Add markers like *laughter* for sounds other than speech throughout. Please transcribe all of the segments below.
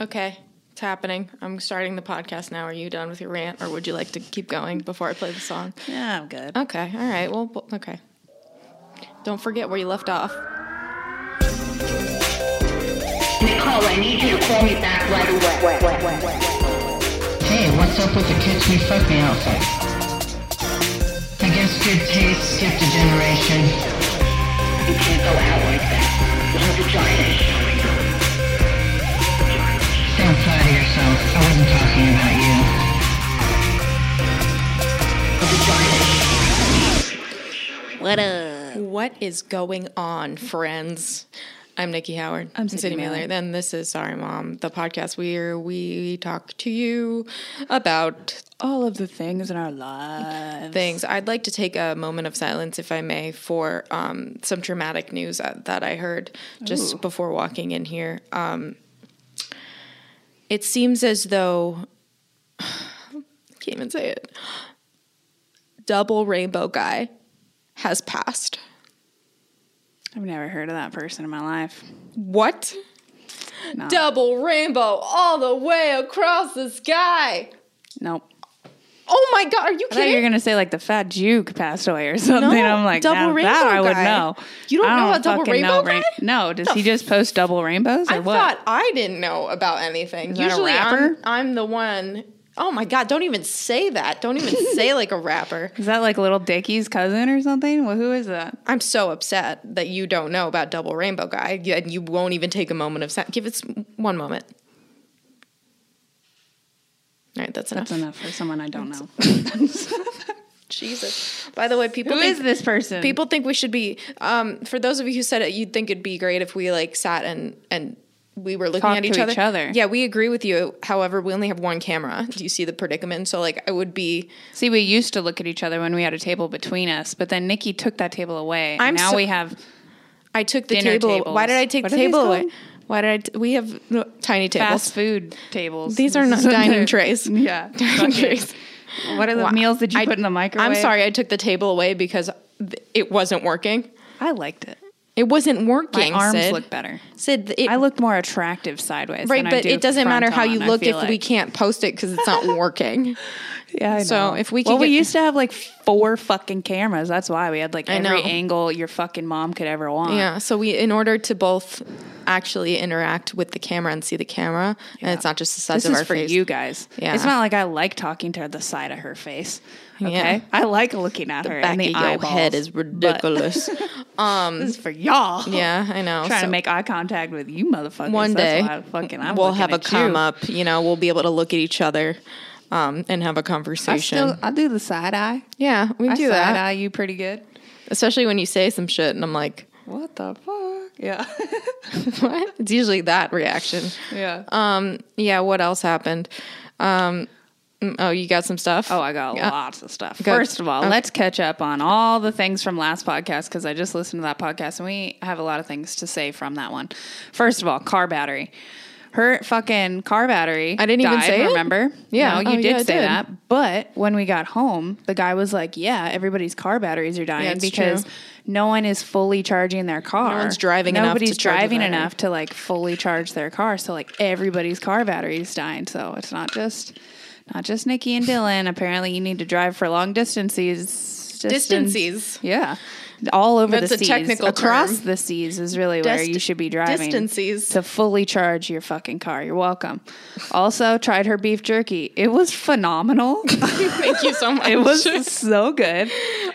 Okay, it's happening. I'm starting the podcast now. Are you done with your rant, or would you like to keep going before I play the song? Yeah, I'm good. Okay, all right. Well, well, okay. Don't forget where you left off. Nicole, I need you to call me back right away. Hey, what's up with the Catch Me Fuck Me outfit? I guess good taste skipped a generation. You can't go out like that. Your vagina is showing. Don't yourself. I wasn't talking about you. The vagina is What up? What is going on, friends? I'm Nikki Howard. I'm Sydney Mailer. Then this is Sorry Mom, the podcast where we talk to you about All of the things in our lives. things. I'd like to take a moment of silence, if I may, for um, some traumatic news that, that I heard just Ooh. before walking in here. Um, it seems as though I *sighs* can't even say it. Double Rainbow Guy has passed. I've never heard of that person in my life. What? No. Double rainbow all the way across the sky. Nope. Oh my god, are you I thought you were kidding? gonna say like the fat Juke passed away or something. No, I'm like, Double Rainbow that I would guy. know. You don't I know about Double Rainbow guy? No, does he just post double rainbows or I what? thought I didn't know about anything. Is that a Usually I'm. I'm the one. Oh my god, don't even say that. Don't even *laughs* say like a rapper. Is that like little Dickie's cousin or something? Well, who is that? I'm so upset that you don't know about Double Rainbow Guy and you won't even take a moment of silence. Give it s- one moment. All right, that's enough. That's enough for someone I don't know. *laughs* Jesus. By the way, people who think, is this person? People think we should be. Um, for those of you who said it, you'd think it'd be great if we like sat and and we were looking Talk at each other. each other. Yeah, we agree with you. However, we only have one camera. Do you see the predicament? So like, it would be. See, we used to look at each other when we had a table between us, but then Nikki took that table away. I'm now so- we have I took the table. tables. Why did I take What the table away? Why did I? T- we have no, tiny tables. fast food tables. These are not dining trays. *laughs* Yeah. *laughs* Dining trays. What are the Wow. meals that you I- put in the microwave? I'm sorry, I took the table away because th- it wasn't working. I liked it. It wasn't working. My arms Sid. look better. Sid, it, I look more attractive sideways. right, but do it doesn't matter how you look if feel we can't post it because it's not *laughs* working. Yeah, I So if we well, could we used to have like four fucking cameras. That's why we had like I every know. angle your fucking mom could ever want. Yeah. So we, in order to both actually interact with the camera and see the camera, and it's not just the size This of is our for face. you guys. Yeah. It's not like I like talking to the side of her face. Okay. Yeah. I like looking at her. Back and the of your head is ridiculous. *laughs* Um, this is for y'all. yeah, I know. Trying So to make eye contact with you, motherfuckers. one That's day, fucking, I'm we'll have a at you. come up. You know, we'll be able to look at each other. Um, and have a conversation. still, I do the side eye. yeah, we I do side that. eye you pretty good. Especially when you say some shit, and I'm like, What the fuck? Yeah. *laughs* *laughs* what? It's usually that reaction. yeah. Um, yeah. What else happened? Um, mm, oh, you got some stuff. Oh, I got Yeah. lots of stuff. Good. First of all, Okay. let's catch up on all the things from last podcast because I just listened to that podcast and we have a lot of things to say from that one. First of all, car battery. Her fucking car battery. I didn't even died, say it? Remember? Yeah. no, you Oh, did yeah, say did. that. But when we got home, the guy was like, "Yeah, everybody's car batteries are dying Yeah, because true. no one is fully charging their car. No one's driving enough to Nobody's charge driving enough to like fully charge their car. So like everybody's car battery is dying. So it's not just not just Nikki and Dylan. Apparently, you need to drive for long distances. distance- Distances. Yeah, all over That's the seas. technical Across term. the seas is really where you should be driving. distances. to fully charge your fucking car. You're welcome. Also, tried her beef jerky. It was phenomenal. *laughs* Thank you so much. it was so good.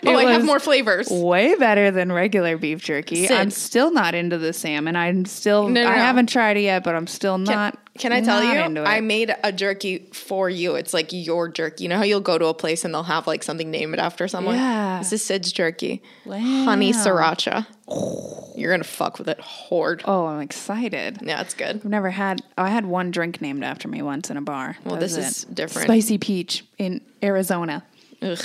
Oh, It I have more flavors. Way better than regular beef jerky. Sid. I'm still not into the salmon. I'm still. No, no, I no. haven't tried it yet, but I'm still not. can I tell not you? I made a jerky for you. It's like your jerky. You know how you'll go to a place and they'll have like something named after someone? Yeah. This is Sid's jerky. Honey Wow. sriracha. You're going to fuck with it hard. Oh, I'm excited. Yeah, it's good. I've never had. Oh, I had one drink named after me once in a bar. Well, That this is it. different. Spicy peach in Arizona Ugh.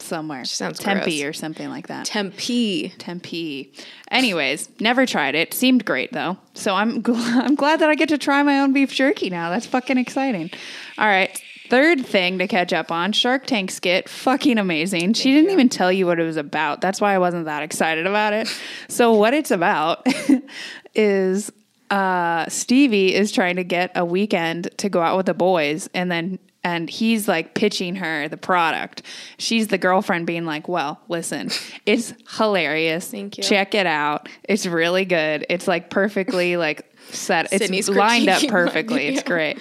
Somewhere. Sounds Tempe gross. or something like that. Tempe. Tempe. Anyways, never tried it. Seemed great though. So I'm *laughs* gl- I'm glad that I get to try my own beef jerky now. That's fucking exciting. All right. Third thing to catch up on Shark Tank skit, fucking amazing. she didn't even tell you what it was about. That's why I wasn't that excited about it. So, what it's about *laughs* is uh, Stevie is trying to get a weekend to go out with the boys, and then and he's like pitching her the product. She's the girlfriend being like, "Well, listen, it's hilarious. Thank you. Check it out. It's really good. It's like perfectly *laughs* like set. It's lined up *laughs* perfectly. It's great."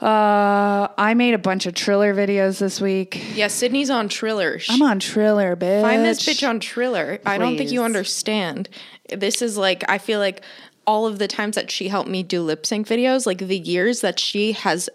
Uh, I made a bunch of Triller videos this week. Yeah, Sydney's on Triller. I'm on Triller, bitch. Find this bitch on Triller. I don't think you understand. This is like I feel like all of the times that she helped me do lip sync videos, like the years that she has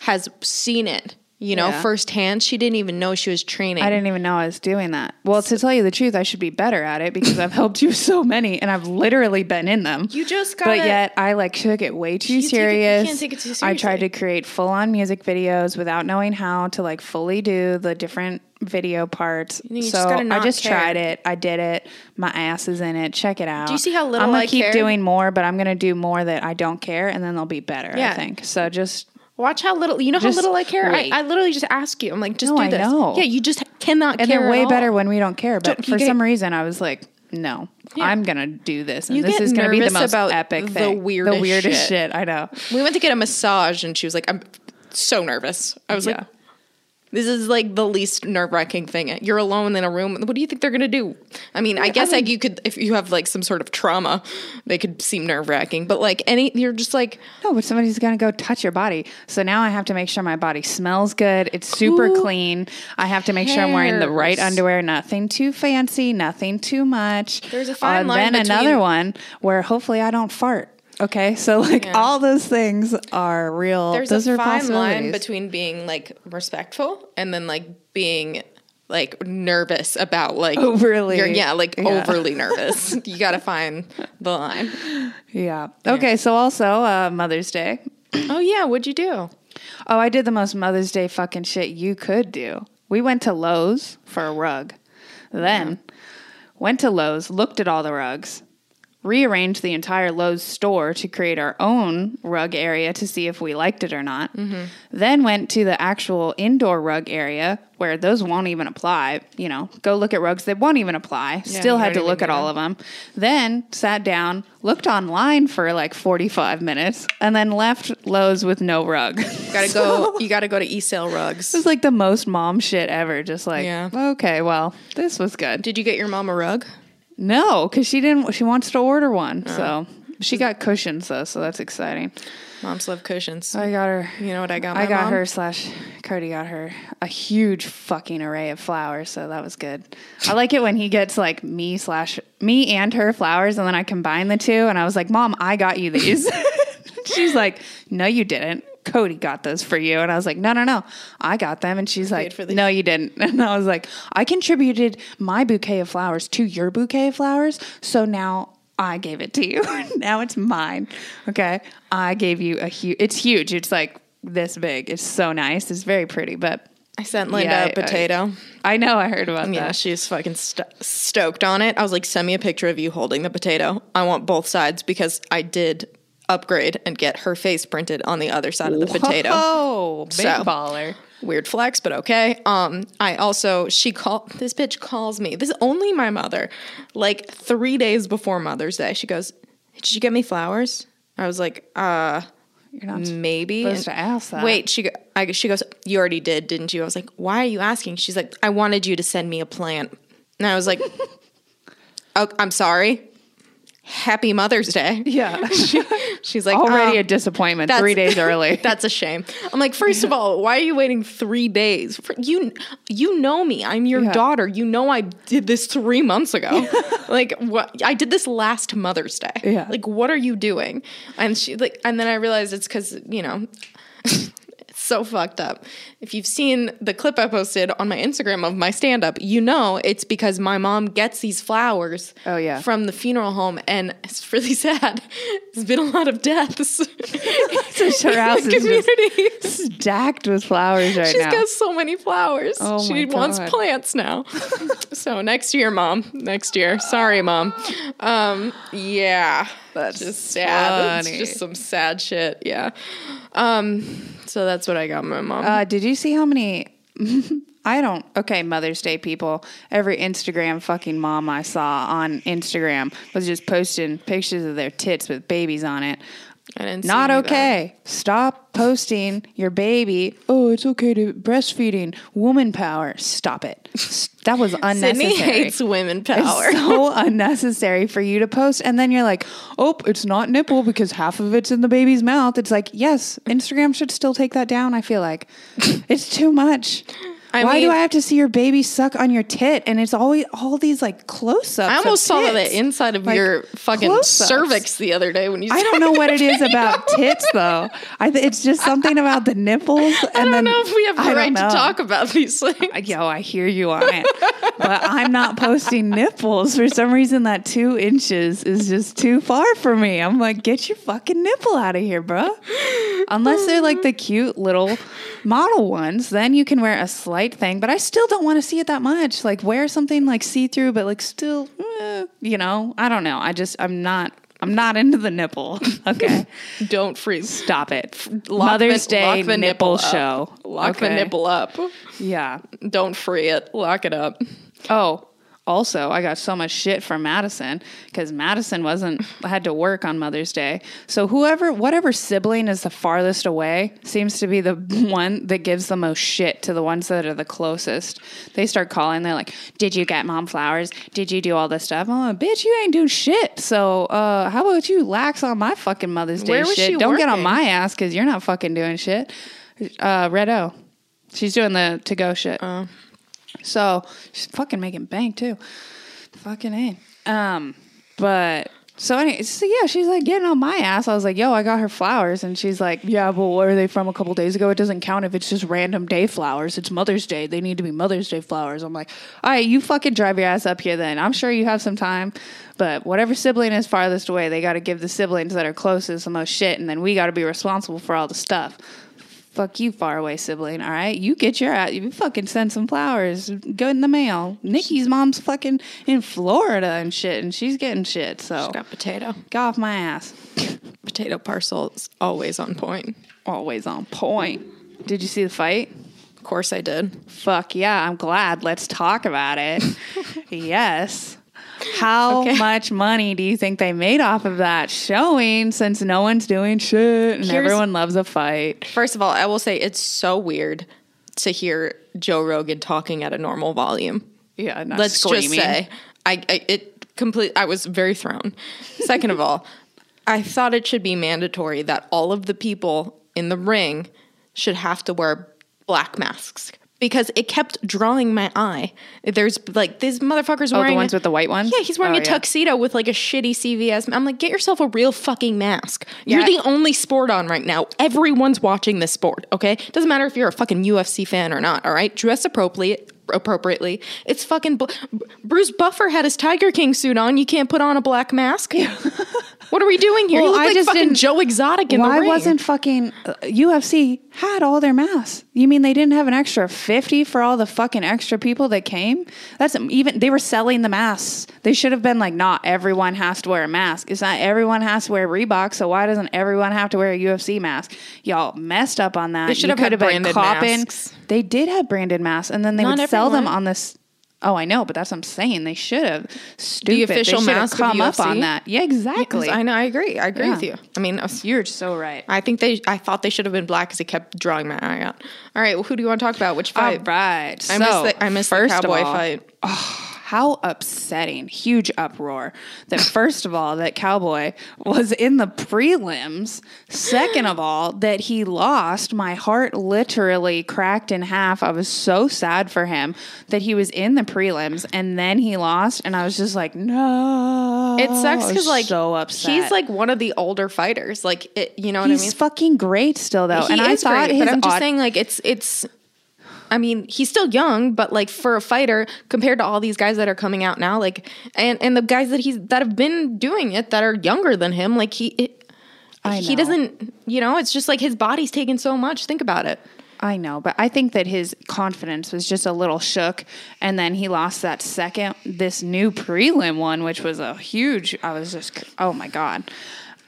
has seen it, you know, Yeah. firsthand. She didn't even know she was training. I didn't even know I was doing that. Well, to tell you the truth, I should be better at it because I've helped you so many and I've literally been in them. You just But gotta- yet I like took it way too You take it- you serious. can't take it too I tried to create full on music videos without knowing how to like fully do the different video parts. You so gotta I just care. tried it. I did it. My ass is in it. Check it out. Do you see how little I'm gonna I keep cared? doing more, but I'm gonna do more that I don't care and then they'll be better, I think. So just Watch how little you know Just how little I care. I. I literally just ask you. I'm like, just No, do I this. know. Yeah, you just cannot and care. they're way better when we don't care. But Don't- for get- some reason, I was like, no, Yeah. I'm gonna do this, and You this is gonna be the most about epic the thing, weirdest the weirdest shit. shit. I know. We went to get a massage and she was like, I'm so nervous. I was like, Yeah. This is like the least nerve wracking thing. You're alone in a room. What do you think they're gonna do? I mean, I guess like you could, if you have like some sort of trauma, they could seem nerve wracking. But like any, you're just like, No, but somebody's gonna go touch your body. So now I have to make sure my body smells good. It's super clean. I have to make sure I'm wearing the right underwear. Nothing too fancy. Nothing too much. There's a fine Uh, line Then another one where hopefully I don't fart. Okay, so like Yeah. all those things are real. there's those a are fine line between being like respectful and then like being like nervous about like Overly. you're- yeah, like Yeah. overly *laughs* nervous. you got to find the line. yeah. Okay. So also uh, Mother's Day. Oh yeah, what'd you do? Oh, I did the most Mother's Day fucking shit you could do. We went to Lowe's for a rug. Then went to Lowe's, looked at all the rugs, rearranged the entire Lowe's store to create our own rug area to see if we liked it or not. Mm-hmm. Then went to the actual indoor rug area where those won't even apply. You know, go look at rugs that won't even apply. Still had to look at all of them. Then sat down, looked online for like 45 minutes, and then left Lowe's with no rug. Gotta go. *laughs* You gotta go to eSale Rugs. It was like the most mom shit ever. Just like, Yeah. okay, well, this was good. Did you get your mom a rug? No, because she didn't. She wants to order one, Oh. so she got cushions though, so that's exciting. Moms love cushions. I got her. You know what I got? My I got mom? her slash Cody got her a huge fucking array of flowers, so that was good. I like it when he gets like me slash me and her flowers, and then I combine the two, and I was like, "Mom, I got you these." *laughs* *laughs* she's like, "No, you didn't." Cody got those for you, and I was like, "No, no, no, I got them." And she's like, "No, you didn't." *laughs* And I was like, "I contributed my bouquet of flowers to your bouquet of flowers, so now." I gave it to you. *laughs* now it's mine. Okay. I gave you a huge, it's huge. It's like this big. It's so nice. It's very pretty, but I sent Linda Yeah, a I- potato. I know I heard about yeah, that. she's fucking st- stoked on it. I was like, send me a picture of you holding the potato. I want both sides because I did upgrade and get her face printed on the other side of the potato. Oh, *laughs* big So- baller. Weird flex, but okay. Um, I also she called this bitch calls me. This is only my mother. Like three days before Mother's Day, she goes, "Did you get me flowers?" I was like, "Uh, You're not maybe." supposed to ask that. Wait, she go, I, she goes, "You already did, didn't you?" I was like, "Why are you asking?" She's like, "I wanted you to send me a plant," and I was like, *laughs* "Oh, I'm sorry." Happy Mother's *laughs* Day. Yeah. *laughs* She's like, Already "Oh." a disappointment three days early. *laughs* That's a shame. I'm like, first of all, why are you waiting three days? For, you, you know me. I'm your Yeah. daughter. You know I did this three months ago. like, what? I did this last Mother's Day. Yeah. Like, what are you doing? And she like, and then I realized it's because you know. So fucked up. If you've seen the clip I posted on my Instagram of my stand up, you know it's because my mom gets these flowers Oh, yeah. from the funeral home and it's really sad. There's been a lot of deaths. *laughs* her *laughs* house is community. just stacked with flowers right She's now. She's got so many flowers. Oh she wants plants now. *laughs* so next year, mom. Next year. Sorry, mom. Um, yeah. That's just sad. funny. It's just some sad shit. Yeah. Um, so that's what I got my mom. Uh, did you see how many? *laughs* I don't. Okay, Mother's Day people. Every Instagram fucking mom I saw on Instagram was just posting pictures of their tits with babies on it. I didn't see Not any that. okay. Stop posting your baby. Oh, it's okay to breastfeeding. Woman power. Stop it. That was *laughs* unnecessary. Sydney hates women power. It's so *laughs* unnecessary for you to post. And then you're like, oh, it's not nipple because half of it's in the baby's mouth. It's like, yes, Instagram should still take that down. I feel like *laughs* it's too much. I Why do I have to see your baby suck on your tit? And it's always all these like close ups. I almost saw the inside of Like, your fucking close-ups. cervix the other day when you. I don't know what it is about *laughs* tits though. I th- it's just something about the nipples. *laughs* And I don't then, know if we have I the don't right to talk about these things. Yo, I hear you on it, but I'm not posting nipples for some reason. That two inches is just too far for me. I'm like, get your fucking nipple out of here, bro. Unless they're like the cute little model ones, then you can wear a slight thing. But I still don't want to see it that much. Like wear something like see through, but like still, eh, you know, I don't know. I just I'm not. I'm not into the nipple. *laughs* Okay. Don't freeze. Stop it. Lock Mother's the- Day lock the nipple, nipple show. Lock the nipple up. Yeah. Don't free it. Lock it up. Oh, also, I got so much shit from Madison because Madison wasn't had to work on Mother's Day. So whoever, whatever sibling is the farthest away, seems to be the *laughs* one that gives the most shit to the ones that are the closest. They start calling. They're like, "Did you get mom flowers? Did you do all this stuff?" I'm like, "Bitch, you ain't doing shit." So uh, how about you lax on my fucking Mother's Day shit? Don't get on my ass because you're not fucking doing shit. Uh, Red O, she's doing the to go shit. So she's fucking making bank too. Fucking A. Um, but so anyway, so yeah, she's like getting on my ass. I was like, yo, I got her flowers. And she's like, yeah, but where are they from a couple days ago? It doesn't count if it's just random day flowers. It's Mother's Day. They need to be Mother's Day flowers. I'm like, all right, you fucking drive your ass up here then. I'm sure you have some time. But whatever sibling is farthest away, they got to give the siblings that are closest the most shit. And then we got to be responsible for all the stuff. Fuck you, far away sibling. All right, you get your out. You fucking send some flowers. Go in the mail. Nikki's mom's fucking in Florida and shit, and she's getting shit. So Got potato. get off my ass. *laughs* Potato parcel is always on point. Always on point. Did you see the fight? Of course I did. Fuck yeah, I'm glad. Let's talk about it. *laughs* yes. How Okay. much money do you think they made off of that showing since no one's doing shit and Here's- everyone loves a fight? First of all, I will say it's so weird to hear Joe Rogan talking at a normal volume. Yeah, not Let's screaming. just say, I, I it complete. I was very thrown. Second of all, I thought it should be mandatory that all of the people in the ring should have to wear black masks because it kept drawing my eye. There's like these motherfuckers Oh, wearing the ones a- with the white ones? Yeah, he's wearing Oh, a yeah. tuxedo with like a shitty CVS. I'm like, get yourself a real fucking mask. You're the only sport on right now. Everyone's watching this sport. Okay, doesn't matter if you're a fucking UFC fan or not. All right, dress appropriately. Appropriately, it's fucking. Bruce Buffer had his Tiger King suit on. You can't put on a black mask. *laughs* what are we doing here? Well, you look I like just fucking didn't- Joe Exotic in Why the ring. Why wasn't fucking uh, UFC had all their masks? You mean they didn't have an extra 50 for all the fucking extra people that came? That's even they were selling the masks. They should have been like not everyone has to wear a mask. It's not everyone has to wear Reebok, so why doesn't everyone have to wear a UFC mask? Y'all messed up on that. They should You have had been branded copping- masks. They did have branded masks and then they Not would sell them on this Oh, I know, but that's what I'm saying. They should have. Stupid. They official have mask of come up on that. Yeah, exactly. I know. I agree. I agree Yeah. with you. I mean, You're so right. I think they. I thought they should have been black because it kept drawing my eye out. All right. Well, who do you want to talk about? Which All fight? right. I so, missed the. I missed the cowboy all, fight. How upsetting, huge uproar that first of all, that Cowboy was in the prelims. Second of all, that he lost. My heart literally cracked in half. I was so sad for him that he was in the prelims and then he lost. And I was just like, no. It sucks because like so upset. he's like one of the older fighters. Like it, you know what he's I mean? He's fucking great still though. he and I thought great, his but I'm just saying like it's it's. I mean, he's still young, but like for a fighter, compared to all these guys that are coming out now, like and and the guys that he's that have been doing it that are younger than him, like he. It, I he doesn't, you know, it's just like his body's taking so much. Think about it. I know, but I think that his confidence was just a little shook. And then he lost that second, this new prelim one, which was a huge, I was just, oh my God.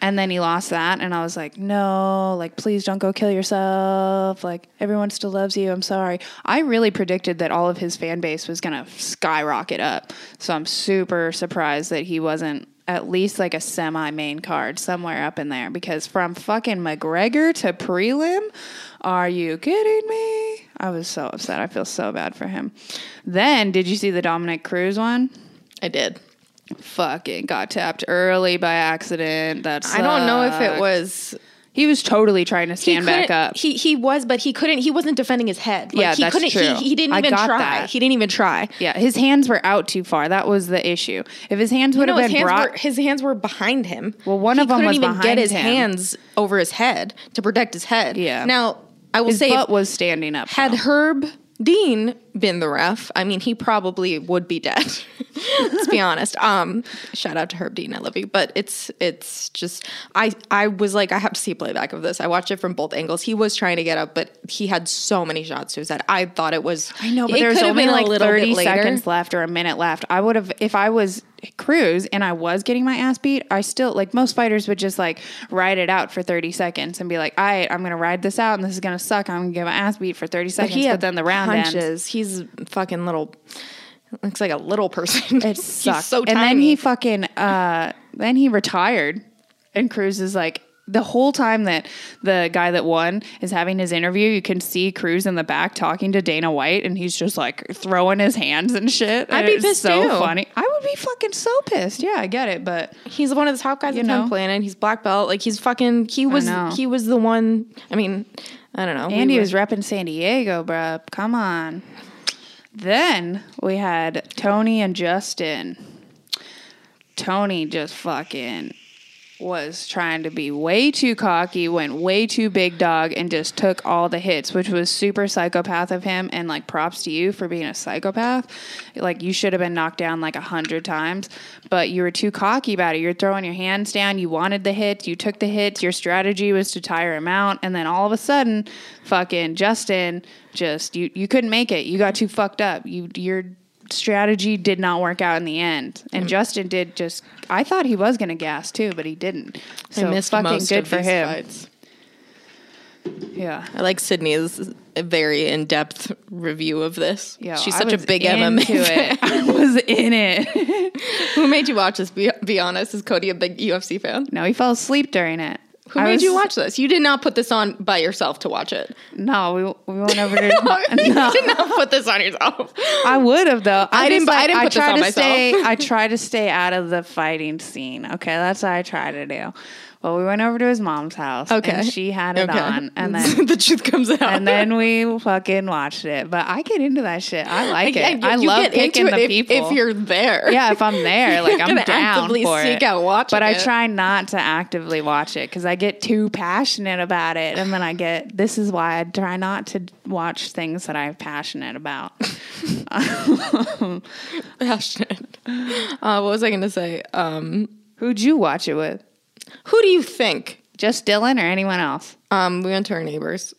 And then he lost that, and I was like, no, like, please don't go kill yourself. Like, everyone still loves you. I'm sorry. I really predicted that all of his fan base was going to skyrocket up. So I'm super surprised that he wasn't at least like a semi main card somewhere up in there because from fucking McGregor to prelim, are you kidding me? I was so upset. I feel so bad for him. Then, did you see the Dominick Cruz one? I did. Fucking got tapped early by accident. That's I don't know if it was He was totally trying to stand back up. He he was, but he couldn't. He wasn't defending his head. Like, Yeah, he that's couldn't. true. He, he didn't I even got try. that. He didn't even try. yeah, his hands were out too far. That was the issue. If his hands would No, have been hands brought, were his hands were behind him. Well, one he of them couldn't was even get behind his him. hands over his head to protect his head. Yeah. Now I will his say, butt was standing up. had though. Herb Dean been the ref, I mean, he probably would be dead. *laughs* Let's be honest. Um, shout out to Herb Dean, I love you. But it's it's just I I was like I have to see a playback of this. I watched it from both angles. He was trying to get up, but he had so many shots to his head. I thought it was. I know, but there's only been a like little bit 30 later. seconds left or a minute left. I would have, if I was Cruz and I was getting my ass beat, I still, like most fighters would just like ride it out for 30 seconds and be like, all right, I'm going to ride this out and this is going to suck. I'm going to get my ass beat for 30 But seconds. he But, had then the round ends. punches. He's fucking little. Looks like a little person. *laughs* It sucked. so and then he fucking uh then he retired and Cruz is like the whole time that the guy that won is having his interview, you can see Cruz in the back talking to Dana White, and he's just like throwing his hands and shit. I'd be pissed so too. funny. I would be fucking so pissed. Yeah, I get it, but He's one of the top guys on the planet. He's black belt. Like he's fucking. He was. He was the one. I mean, I don't know. We Andy were- was repping San Diego, bruh. Come on. Then we had Tony and Justin. Tony just fucking was trying to be way too cocky, went way too big dog, and just took all the hits, which was super psychopath of him. And like, props to you for being a psychopath. Like, you should have been knocked down like a hundred times, but you were too cocky about it. You're throwing your hands down. You wanted the hits. You took the hits. Your strategy was to tire him out, and then all of a sudden, fucking Justin just you you couldn't make it. You got too fucked up. You your strategy did not work out in the end. Mm. And Justin did just I thought he was gonna gas too, but he didn't. So I fucking good for him. fights. Yeah. I like Sydney's very in depth review of this. Yeah, She's such a big into MMA fan. it. *laughs* I was in it. *laughs* Who made you watch this? Be, be honest. Is Cody a big UFC fan? no, he fell asleep during it. Who I made was- you watch this? You did not put this on by yourself to watch it. No, we, we went over to you did not put this on yourself. I would have though. I I'm didn't- I didn't put this try on to myself. stay. I *laughs* try to stay out of the fighting scene. Okay, that's what I try to do. Well, we went over to his mom's house. Okay. and she had it on, and then *laughs* the truth comes out. and then we fucking watched it. But I get into that shit. I *laughs* like it. I you love picking the if, people. if you're there. yeah, if I'm there, *laughs* like I'm gonna down for seek it. out watching but I it. try not to actively watch it because I get too passionate about it, and then I get. This is why I try not to watch things that I'm passionate about. passionate. Uh, what was I going to say? Um, Who'd you watch it with? Who do you think? Just Dylan or anyone else? Um, we went to our neighbors.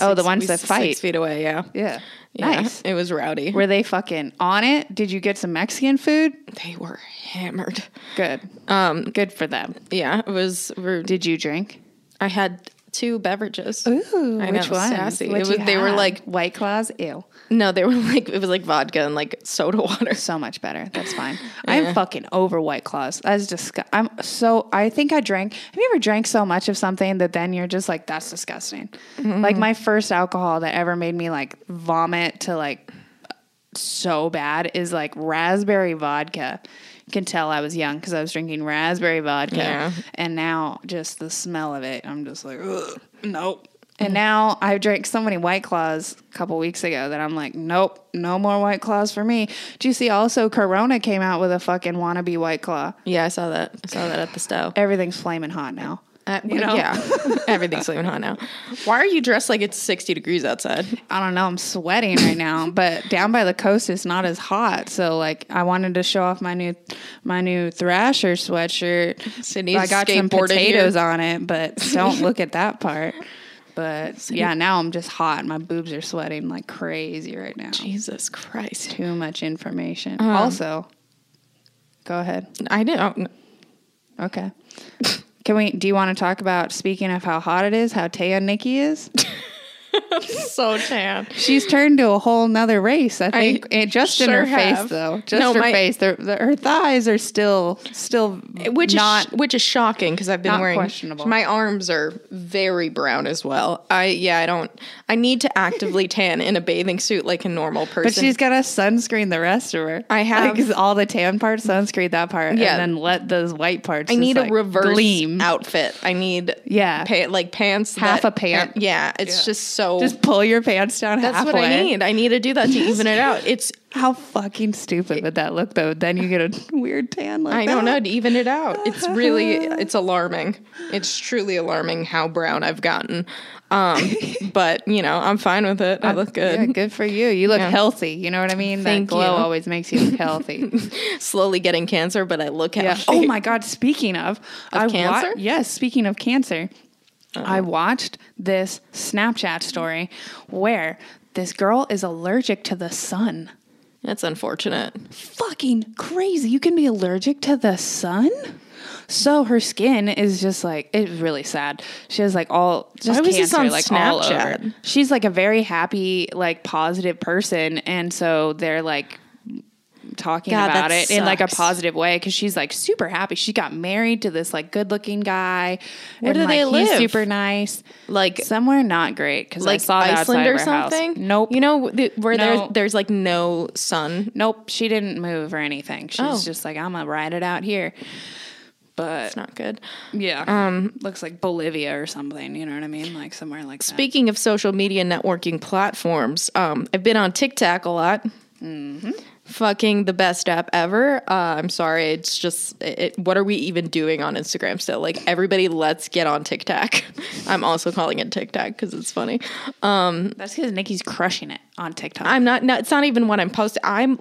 oh, the Six- ones we- that fight. Six feet away, yeah. Yeah. Yeah, Nice. It was rowdy. Were they fucking on it? Did you get some Mexican food? They were hammered. Good. Um, good for them. Yeah, it was. Did you drink? I had two beverages. Ooh, I which know, one? sassy. It was- they were like- White Claws. Ew. No, they were *laughs* like it was like vodka and like soda water. So much better. That's fine. *laughs* I'm fucking over White Claws. That's disgust. I'm so. I think I drank. Have you ever drank so much of something that then you're just like, that's disgusting. Mm-hmm. Like my first alcohol that ever made me like vomit to like so bad is like raspberry vodka. Can tell I was young because I was drinking raspberry vodka, Yeah. and now just the smell of it, I'm just like, Ugh, nope. And now I drank so many White Claws a couple weeks ago that I'm like, nope, no more White Claws for me. Do you see also Corona came out with a fucking wannabe White Claw? Yeah, I saw that. I saw that at the stove. Everything's flaming hot now. Uh, You know? Yeah, *laughs* everything's flaming hot now. Why are you dressed like it's sixty degrees outside? I don't know. I'm sweating right now, *laughs* but down by the coast it's not as hot. So like, I wanted to show off my new my new Thrasher sweatshirt. Sydney's I got some potatoes here. on it, but *laughs* don't look at that part. But yeah, now I'm just hot. My boobs are sweating like crazy right now. Jesus Christ! Too much information. Uh-huh. also, go ahead. I didn't. Okay. Can we? Do you want to talk about speaking of how hot it is? How tan Nikki is? *laughs* *laughs* so tan. She's turned to a whole nother race. I think I Eh, just in sure her face, though. Just No, her my- face. They're, they're- her thighs are still, still Which not. is which is shocking because I've been not wearing questionable. My arms are very brown as well. I yeah, I don't. I need to actively *laughs* tan in a bathing suit like a normal person. but she's got to sunscreen the rest of her. I have- like, *laughs* all the tan part, sunscreen that part, Yeah. and then let those white parts. I just, need a like, reverse gleam. outfit. I need Yeah. pa- like pants Half that- a pant. Yeah, it's just so. Just pull your pants down that's halfway. what I need. I need to do that to even it out. It's *laughs* How fucking stupid would that look though? Then you get a weird tan like I don't know that. to even it out. It's really *laughs* it's alarming. It's truly alarming how brown I've gotten. Um, *laughs* but you know, I'm fine with it. I look good. Yeah, good for you. You look Yeah. healthy. You know what I mean? Thank that glow you. always makes you look healthy. Slowly getting cancer, but I look yeah. healthy. Oh my God. Speaking of, I wa- cancer? yes. Speaking of cancer, I watched this Snapchat story where this girl is allergic to the sun. That's unfortunate. Fucking crazy. You can be allergic to the sun? So her skin is just like it's really sad. She has like all just Why cancer like all over. Snapchat? She's like a very happy, like positive person, and so they're like talking God, about that it in like a positive way because she's like super happy. She got married to this like good looking guy. Where and, do they like, He's live? super nice. Like Somewhere not great because I like saw that Iceland outside or her house. something. Nope. You know the, where No. there's there's like no sun. Nope, she didn't move or anything. She's Oh. just like, I'm gonna ride it out here. But It's not good. yeah, um, looks like Bolivia or something. You know what I mean? Like somewhere like that. Speaking of social media networking platforms, um, I've been on TikTok a lot. Fucking the best app ever. Uh, I'm sorry, it's just it, what are we even doing on Instagram still? Like everybody, let's get on TikTok. *laughs* I'm also calling it TikTok because it's funny. That's because Nikki's crushing it on TikTok. I'm not. No, it's not even what I'm posting. I'm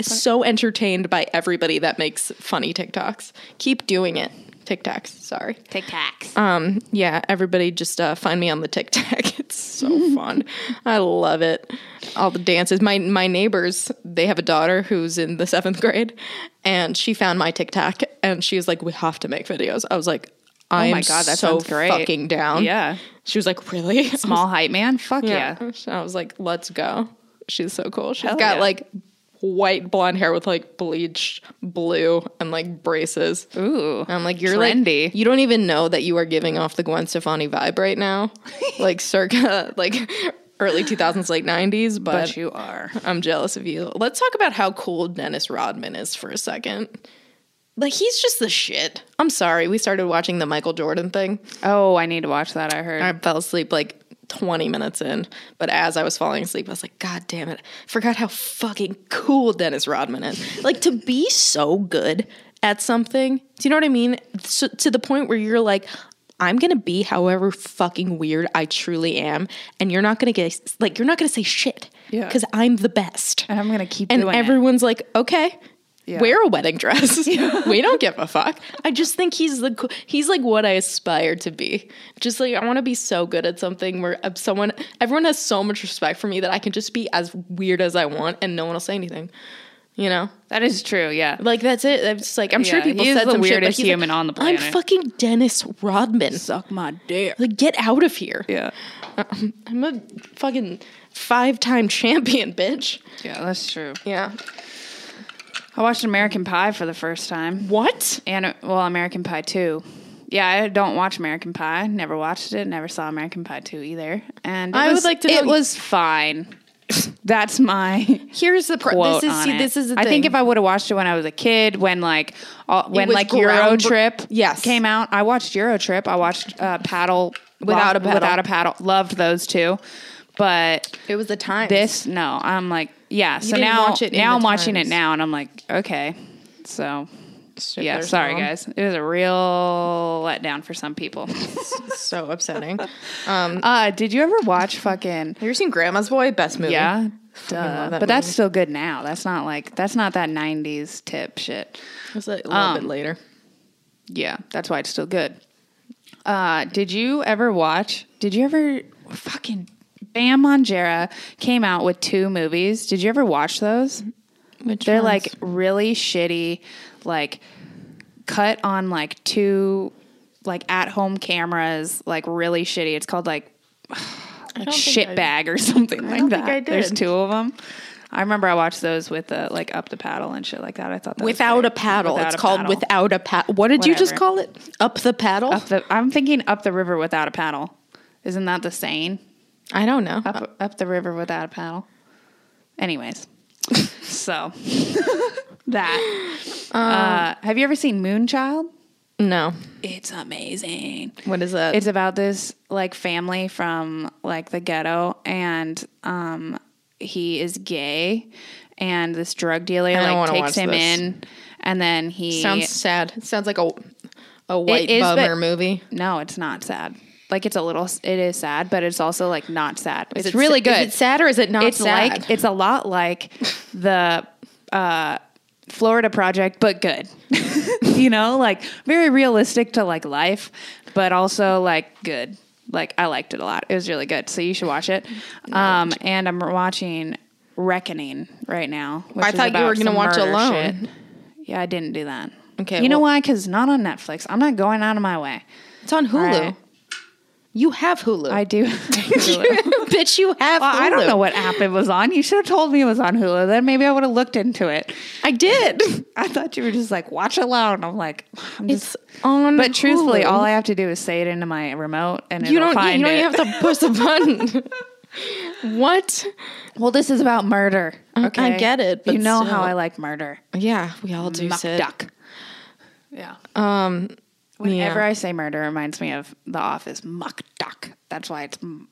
so entertained by everybody that makes funny TikToks. Keep doing it. TikToks. Sorry. TikToks. Um, yeah, everybody just uh, find me on the TikTok. *laughs* So fun. I love it. All the dances. My my neighbors, they have a daughter who's in the seventh grade, and she found my TikTok and she was like, "We have to make videos." I was like, "I Oh my am God, that so sounds great. fucking down." Yeah. She was like, "Really?" *laughs* Small hype man. Fuck yeah. *laughs* I was like, "Let's go." She's so cool. She's Hell got yeah. like white blonde hair with like bleached blue and like braces. Ooh. I'm like, you're trendy. like, you don't even know that you are giving off the Gwen Stefani vibe right now, *laughs* like circa like early 2000s, late 90s. But, but you are. I'm jealous of you. Let's talk about how cool Dennis Rodman is for a second. Like he's just the shit. I'm sorry. We started watching the Michael Jordan thing. Oh, I need to watch that. I heard. I fell asleep like 20 minutes in, but as I was falling asleep, I was like, God damn it. Forgot how fucking cool Dennis Rodman is. Like to be so good at something. Do you know what I mean? So, to the point where you're like, I'm gonna be however fucking weird I truly am, and you're not gonna get like you're not gonna say shit. Yeah. Because I'm the best. and I'm gonna keep And doing it. everyone's like, okay, Yeah. wear a wedding dress. *laughs* *laughs* we don't give a fuck. I just think he's the he's like what I aspire to be. Just like I want to be so good at something where uh, someone everyone has so much respect for me that I can just be as weird as I want and no one will say anything. You know, That is true. Yeah. like that's it. It's like I'm sure people said the some shit, but weirdest like, human on the planet. I'm fucking Dennis Rodman. Suck my dick. Like get out of here. Yeah. *laughs* I'm a fucking five time champion, bitch. Yeah, that's true. Yeah. I watched American Pie for the first time. What? And well, American Pie 2. Yeah, I don't watch American Pie. Never watched it. Never saw American Pie 2 either. And it I would like to It know- was fine. *laughs* That's my Here's the pro- quote this is on see, it. this is the I think if I would have watched it when I was a kid, when like all, when like ground- Euro Trip Yes. came out, I watched Euro Trip. I watched uh, Paddle Without a Paddle. without a paddle. Loved those two, but it was the time. this no. I'm like yeah. So didn't now now I'm watching it now, and I'm like okay. So yeah, sorry mom. guys. It was a real letdown for some people. *laughs* So upsetting. *laughs* Um, uh, did you ever watch fucking? Have you ever seen Grandma's Boy? Best movie. Yeah. That But that's still good now. That's not like that's not that '90s tip shit. It was like a little Um, bit later. Yeah, that's why it's still good. Uh, did you ever watch? Did you ever fucking Bam Margera came out with two movies? Did you ever watch those? Which They're ones? like really shitty, like cut on like two like at home cameras, like really shitty. It's called like *sighs* like don't think I- shit bag or something like don't that. think I There's two of them. I remember I watched those with the like up the paddle and shit like that. I thought that was Without great. a paddle. Without it's a called paddle. without a paddle. What did you just call it? Up the paddle? Up the, I'm thinking up the river without a paddle. Isn't that the saying? I don't know. Up up the river without a paddle. Anyways, *laughs* so that. uh, have you ever seen Moonchild? no. It's amazing. What is that? It's about this like family from like the ghetto, and um, he is gay, and this drug dealer like takes him this. in, and then he sounds sad. It sounds like a a white is, but- bummer movie. No, it's not sad. Like it's a little, it is sad, but it's also like not sad. Is it's it really good. Is it sad or is it not it's sad? like it's a lot like the uh, Florida Project, but good. *laughs* you know, like very realistic to like life, but also like good. Like I liked it a lot. It was really good. So you should watch it. Um, and I'm watching Reckoning right now. which I thought you were gonna watch Alone. shit. Yeah, I didn't do that. Okay, You know why? Because not on Netflix. I'm not going out of my way. it's on Hulu. right. You have Hulu. I do. *laughs* *laughs* Bitch, you have Well, Hulu. I don't know what app it was on. You should have told me it was on Hulu. Then maybe I would have looked into it. I did. *laughs* I thought you were just like watch it alone. I'm like, I'm just. It's on But truthfully, Hulu. all I have to do is say it into my remote, and you it'll don't find you don't it. even have to push a button. what? well, this is about murder. Okay, I get it, you know still. how I like murder. Yeah, we all do Muck duck. Yeah. Um Whenever yeah. I say murder, it reminds me of The Office. Muck duck. That's why it's m-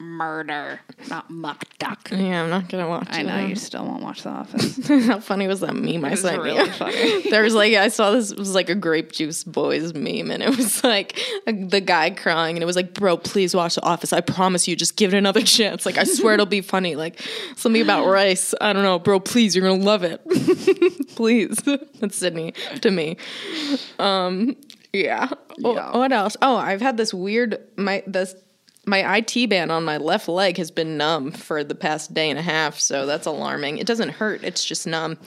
murder, not muck duck. Yeah, I'm not gonna watch I know it. you still won't watch The Office. *laughs* How funny was that meme I sent really you? funny. *laughs* there was like I saw this it was like a grape juice boys meme, and it was like the guy crying, and it was like, "Bro, please watch The Office. I promise you, just give it another *laughs* chance. Like I swear it'll be funny. Like something about rice. I don't know, bro. Please, you're gonna love it. please." That's Sydney to me. Um, yeah. Oh, Yeah. What else? Oh, I've had this weird my this. My IT band on my left leg has been numb for the past day and a half, so that's alarming. It doesn't hurt; it's just numb.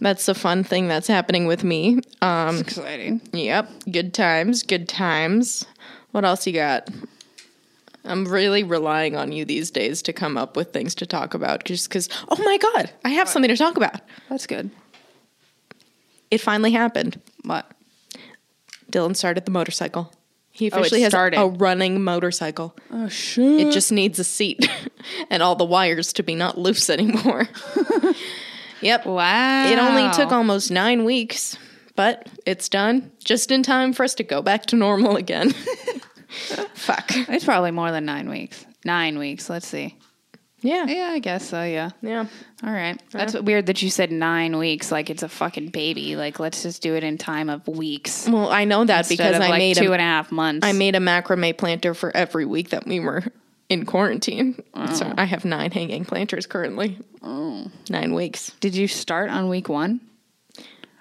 That's the fun thing that's happening with me. Um, Exciting. yep, good times, good times. What else you got? I'm really relying on you these days to come up with things to talk about, just because. Oh my god, I have something to talk about. That's good. It finally happened. What? Dylan started the motorcycle. He Oh, officially has started. a running motorcycle. Oh shit! It just needs a seat *laughs* and all the wires to be not loose anymore. *laughs* yep. Wow. It only took almost nine weeks, but it's done just in time for us to go back to normal again. *laughs* Fuck. It's probably more than nine weeks. Nine weeks. Let's see. Yeah. Yeah, I guess so. Yeah. Yeah. All right. That's weird that you said nine weeks. Like it's a fucking baby. Like let's just do it in time of weeks Well, I know that instead because of I like made two a, and a half months. I made a macrame planter for every week that we were in quarantine. Oh. So I have nine hanging planters currently. Oh. Nine weeks. Did you start on week one?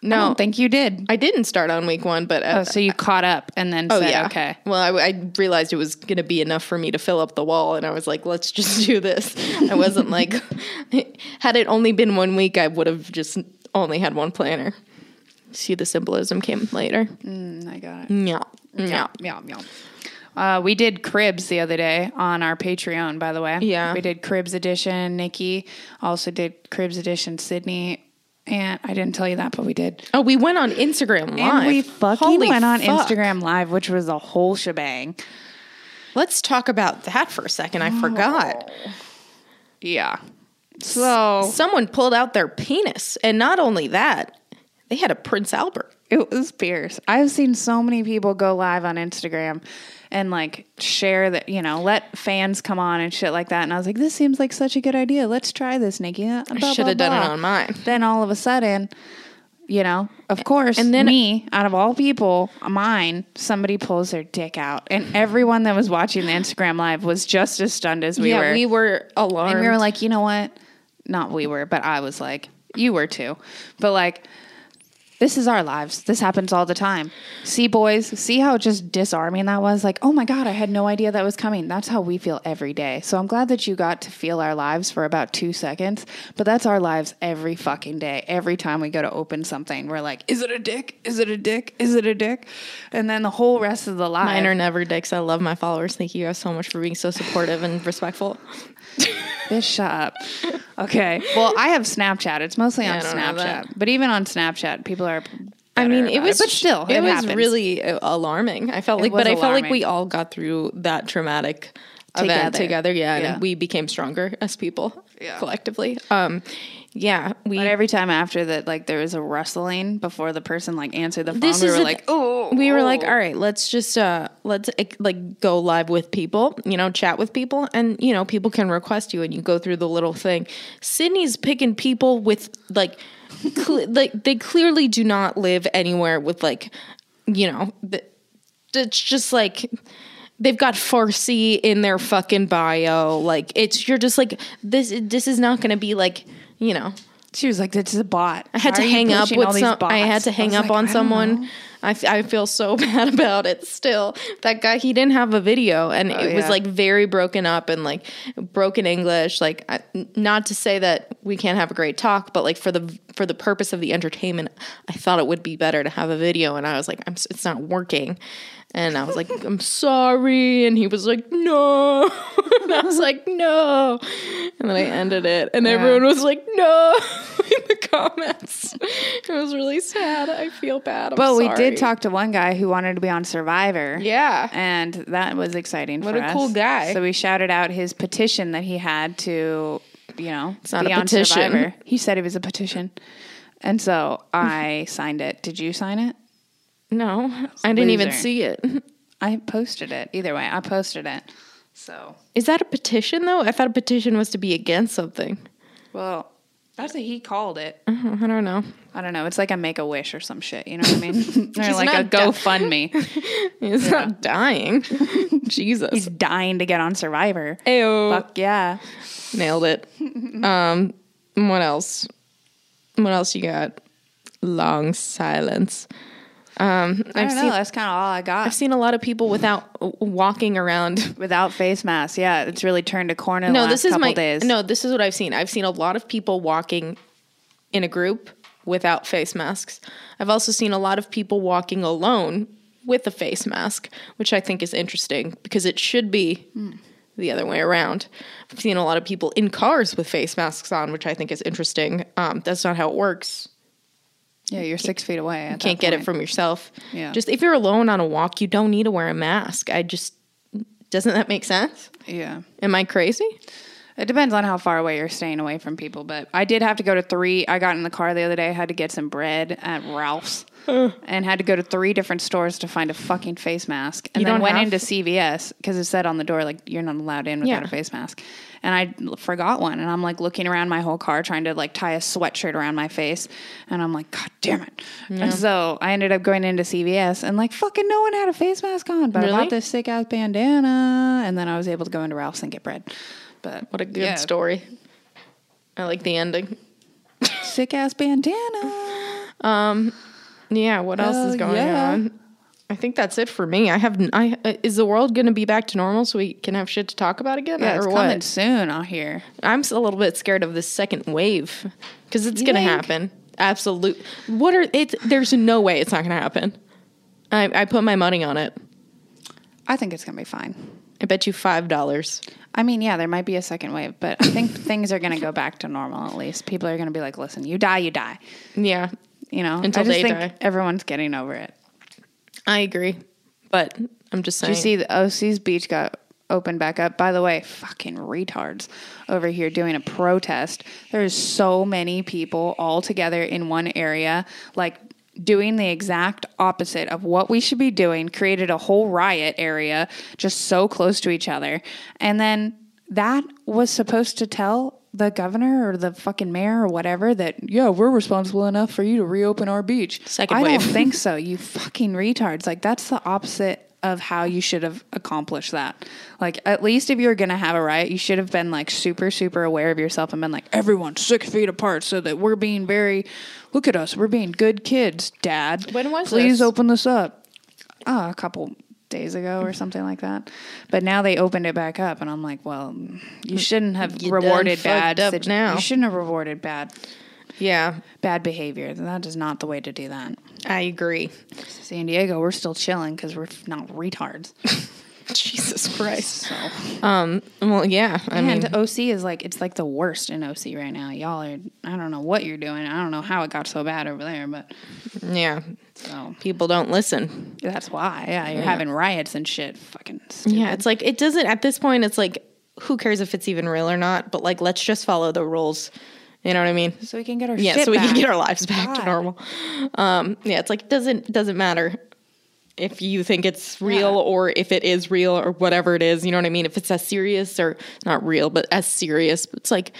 I No, don't think you did. I didn't start on week one, but uh, Oh, so you caught up and then Oh said, yeah. okay. Well, I, I realized it was going to be enough for me to fill up the wall, and I was like, "Let's just do this." I wasn't *laughs* like, *laughs* had it only been one week, I would have just only had one planner. See, the symbolism came later. Mm, I got it. Yeah, yeah. Yeah, yeah. Uh, we did cribs the other day on our Patreon, by the way. Yeah. We did cribs edition, Nikki. Also did cribs edition, Sydney. And I didn't tell you that, but we did. Oh, we went on Instagram live. And we fucking Holy went on fuck. Instagram Live, which was a whole shebang. Let's talk about that for a second. I forgot. Yeah. So Someone pulled out their penis, and not only that, they had a Prince Albert. it was fierce. I've seen so many people go live on Instagram and like share that, you know, let fans come on and shit like that. And I was like, this seems like such a good idea. Let's try this, Nikki. I I should have done it on mine. Then all of a sudden, you know, of course, And then me, out of all people, mine, somebody pulls their dick out, and everyone that was watching the Instagram live was just as stunned as we yeah, were. we were alarmed. and we were like, you know what? Not we were, but I was like, you were too. But like, This is our lives. This happens all the time. See, boys, see how just disarming that was? Like, oh my God, I had no idea that was coming. That's how we feel every day. So I'm glad that you got to feel our lives for about two seconds, but that's our lives every fucking day. Every time we go to open something, we're like, is it a dick? Is it a dick? Is it a dick? And then the whole rest of the live. Mine are never dicks. I love my followers. Thank you guys so much for being so supportive and respectful. *laughs* Bitch, shut up. Okay. Well, I have Snapchat. It's mostly on I don't have that. Snapchat. But even on Snapchat, people are. I mean, better it about was but still, it, it, was happens. really uh, alarming. I felt like, was but I felt like we all got through that traumatic event Together. together. Yeah, Yeah. and we became stronger as people Yeah. collectively. Um, yeah, we. But every time after that, like there was a rustling before the person like answered the phone, This we is were like, oh, we were like, oh." all right, let's just uh let's like go live with people, you know, chat with people, and you know, people can request you, and you go through the little thing. Sydney's picking people with like, cle *laughs* like they clearly do not live anywhere with like, you know, the, it's just like. They've got Farsi in their fucking bio. Like it's you're just like this. This is not going to be like you know. She was like, "This is a bot." I had to hang up with some. I had to hang up on someone. I, f- I feel so *laughs* bad about it still. That guy, he didn't have a video and it was like very broken up and like broken English. Like, I, not to say that we can't have a great talk, but like for the for the purpose of the entertainment, I thought it would be better to have a video. And I was like, I'm, it's not working. And I was like, I'm sorry. And he was like, no. *laughs* and I was like, no. And then I ended it. And everyone was like, no *laughs* in the comments. It was really sad. I feel bad. I'm But we did talk to one guy who wanted to be on Survivor. Yeah. and that was exciting. What for a us. cool guy. So we shouted out his petition that he had to, you know, not be a on petition. Survivor. He said it was a petition, and so I signed it. Did you sign it? No, *laughs* I didn't even Loser. see it. I posted it. Either way, I posted it. So, Is that a petition though? I thought a petition was to be against something. well, that's what he called it. I don't know. I don't know. It's like a make a wish or some shit. You know what I mean? *laughs* *laughs* or like a not da- GoFundMe. He's not dying. Jesus. He's dying to get on Survivor. Ayo. Fuck yeah. Nailed it. um, what else? What else you got? Long silence. Um, I I've don't know. seen That's kind of all I got. I've seen a lot of people without walking around. *laughs* Without face masks, yeah, it's really turned a corner. The No, this is my days. no. This is what I've seen. I've seen a lot of people walking in a group without face masks. I've also seen a lot of people walking alone with a face mask, which I think is interesting because it should be the other way around. I've seen a lot of people in cars with face masks on, which I think is interesting. Um, that's not how it works. Yeah, you're six feet away. You can't get it from yourself. Yeah. Just if you're alone on a walk, you don't need to wear a mask. I just doesn't that make sense? Yeah. Am I crazy? It depends on how far away you're staying away from people, but I did have to go to three. I got in the car the other day, I had to get some bread at Ralph's, and had to go to three different stores to find a fucking face mask. And You then don't went have- into CVS because it said on the door like you're not allowed in without Yeah. a face mask. And I l- forgot one, and I'm like looking around my whole car trying to like tie a sweatshirt around my face, and I'm like, God damn it! And so I ended up going into CVS, and like fucking no one had a face mask on, but I Really? bought this sick ass bandana, and then I was able to go into Ralph's and get bread. But What a good yeah. story. I like the ending. sick ass bandana. Um, Yeah, what else is going yeah. on? I think that's it for me. I have. I uh, is the world going to be back to normal so we can have shit to talk about again, Yeah, or it's what? coming soon. I hear. I'm a little bit scared of this second wave because it's going to happen. Absolute. What are it? There's no way it's not going to happen. I, I put my money on it. I think it's gonna be fine. I bet you five dollars. I mean, yeah, there might be a second wave, but I think *laughs* things are gonna go back to normal. At least people are gonna be like, "Listen, you die, you die." Yeah, You know, Until I just they think die. everyone's getting over it. I agree, but I'm just Did saying. you see the OC's beach got opened back up? By the way, fucking retards over here doing a protest. There's so many people all together in one area, like doing the exact opposite of what we should be doing, created a whole riot area just so close to each other. And then that was supposed to tell the governor or the fucking mayor or whatever that yeah we're responsible enough for you to reopen our beach Second i wave. don't think *laughs* so you fucking retards like that's the opposite of how you should have accomplished that. Like, at least if you're gonna have a riot, you should have been like super, super aware of yourself and been like, everyone six feet apart so that we're being very, look at us, we're being good kids, dad. When was Please this? open this up. Oh, a couple days ago or something like that. But now they opened it back up, and I'm like, well, you shouldn't have You rewarded bad. up now. You shouldn't have rewarded bad Yeah, bad behavior. That is not the way to do that. I agree. San Diego, we're still chilling because we're not retards. *laughs* *laughs* Jesus Christ. So, Well, yeah. I and mean, OC is like it's like the worst in OC right now. Y'all are. I don't know what you're doing. I don't know how it got so bad over there, but yeah. so People don't listen. that's why. Yeah, you're having riots and shit. Fucking stupid. Yeah, it's like it doesn't at this point it's like who cares if it's even real or not, but like let's just follow the rules. You know what I mean? So we can get our Yeah, so we can get our lives back to normal. Um, yeah, it's like it doesn't doesn't matter if you think it's real Yeah. or if it is real or whatever it is. You know what I mean? If it's as serious or not real, but as serious, it's like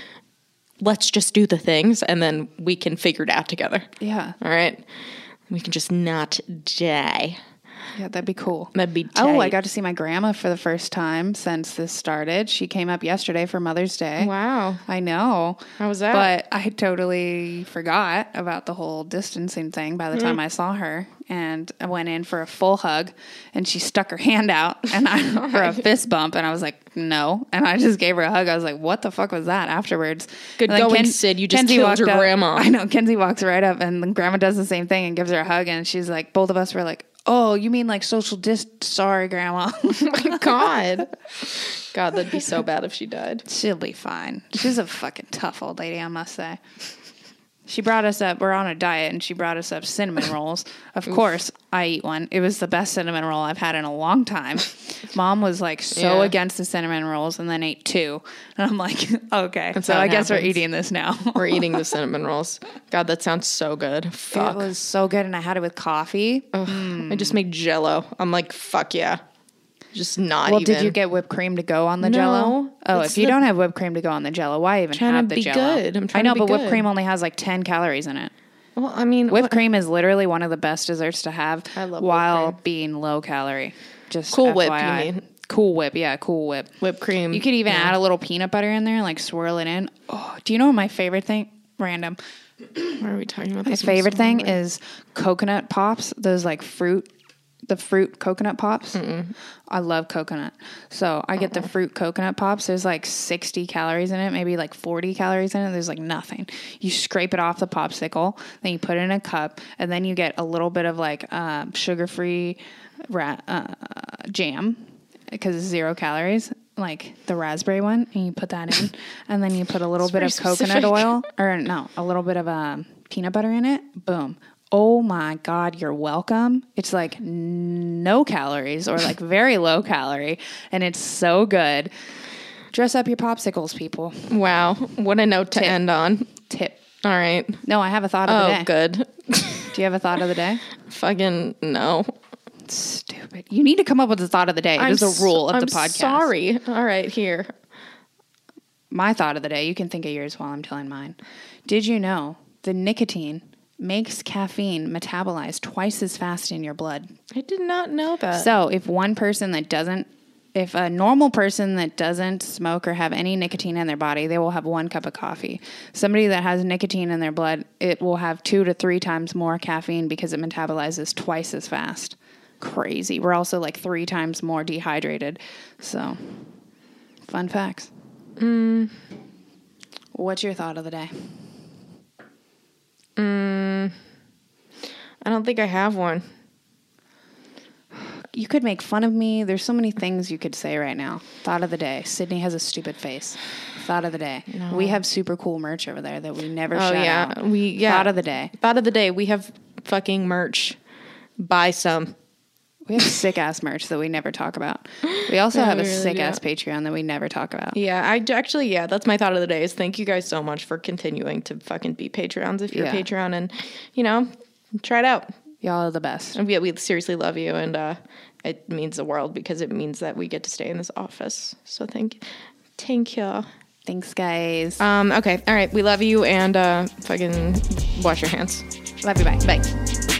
let's just do the things and then we can figure it out together. Yeah, All right, we can just not die. Yeah, that'd be cool. That'd be Oh, I got to see my grandma for the first time since this started. She came up yesterday for Mother's Day. Wow, I know. how was that? But I totally forgot about the whole distancing thing by the time Mm. I saw her. And I went in for a full hug and she stuck her *laughs* hand out and I *laughs* for a fist bump and I was like, no. And I just gave her a hug. I was like, what the fuck was that afterwards? Good And going, Sid. You just Kenzie killed your up- grandma. *laughs* I know. Kenzie walks right up and then grandma does the same thing and gives her a hug and she's like, both of us were like, oh, you mean like social dis? Sorry, grandma. *laughs* Oh my *laughs* God. God, that'd be so bad if she died. She'll be fine. She's a fucking tough old lady, I must say. She brought us up, we're on a diet, and she brought us up cinnamon *laughs* rolls. Of course, I eat one. It was the best cinnamon roll I've had in a long time. *laughs* Mom was like so Yeah. against the cinnamon rolls and then ate two. *laughs* And I'm like, okay. so how I it guess we're happens. eating this now. We're eating the cinnamon rolls. God, that sounds so good. Fuck. It was so good, and I had it with coffee. Hmm. I just make jello. I'm like, fuck yeah. Just not Well, even. did you get whipped cream to go on the No, jello? Oh, if you the- don't have whipped cream to go on the jello, why even have the be jello? good. I'm I trying to know, but whipped good. cream only has like 10 calories in it. Well, I mean, Whipped what- cream is literally one of the best desserts to have I love while being low calorie. Just Cool Whip, you mean. Cool whip, yeah, cool whip. whipped cream. You could even yeah. add a little peanut butter in there, and like swirl it in. Oh, do you know what my favorite thing? Random. Why are we talking about My this? Favorite thing is coconut pops. Those like fruit, the fruit coconut pops. I love coconut. So I get the fruit coconut pops. There's like 60 calories in it, maybe like 40 calories in it. There's like nothing. You scrape it off the popsicle, then you put it in a cup, and then you get a little bit of like um, sugar free ra- uh, jam because it's zero calories. Like the raspberry one, and you put that in, *laughs* and then you put a little bit of very coconut oil, or no, a little bit of um, peanut butter in it. Boom. Oh my God, you're welcome. It's like no calories or like very low calorie, and it's so good. Dress up your popsicles, people. Wow. What a note to Tip. end on. Tip. All right. No, I have a thought of the oh, day. Oh, good. Do you have a thought of the day? *laughs* Fucking no. Stupid. You need to come up with a thought of the day. It is a rule of I'm the podcast. Sorry. All right, here. My thought of the day. You can think of yours while I'm telling mine. Did you know the nicotine makes caffeine metabolize twice as fast in your blood? I did not know that. So if one person that doesn't, if a normal person that doesn't smoke or have any nicotine in their body, they will have one cup of coffee. Somebody that has nicotine in their blood, it will have two to three times more caffeine because it metabolizes twice as fast. Crazy. We're also like three times more dehydrated. So, fun facts. Mm. What's your thought of the day? Mm, I don't think I have one. You could make fun of me. There's so many things you could say right now. Thought of the day. Sydney has a stupid face. Thought of the day. We have super cool merch over there that we never Oh yeah, out. we yeah. Thought of the day. Thought of the day. We have fucking merch. Buy some. We have sick ass merch that we never talk about. We also Yeah, have a really sick ass Patreon that we never talk about. Yeah, I actually yeah, that's my thought of the day. Is thank you guys so much for continuing to fucking be Patreons if you're Yeah. a Patreon and you know try it out. Y'all are the best. And we we seriously love you and uh, it means the world because it means that we get to stay in this office. So thank you. thank you. Thanks, guys. Um, okay, all right, we love you and uh, fucking wash your hands. Love you. Bye. Bye.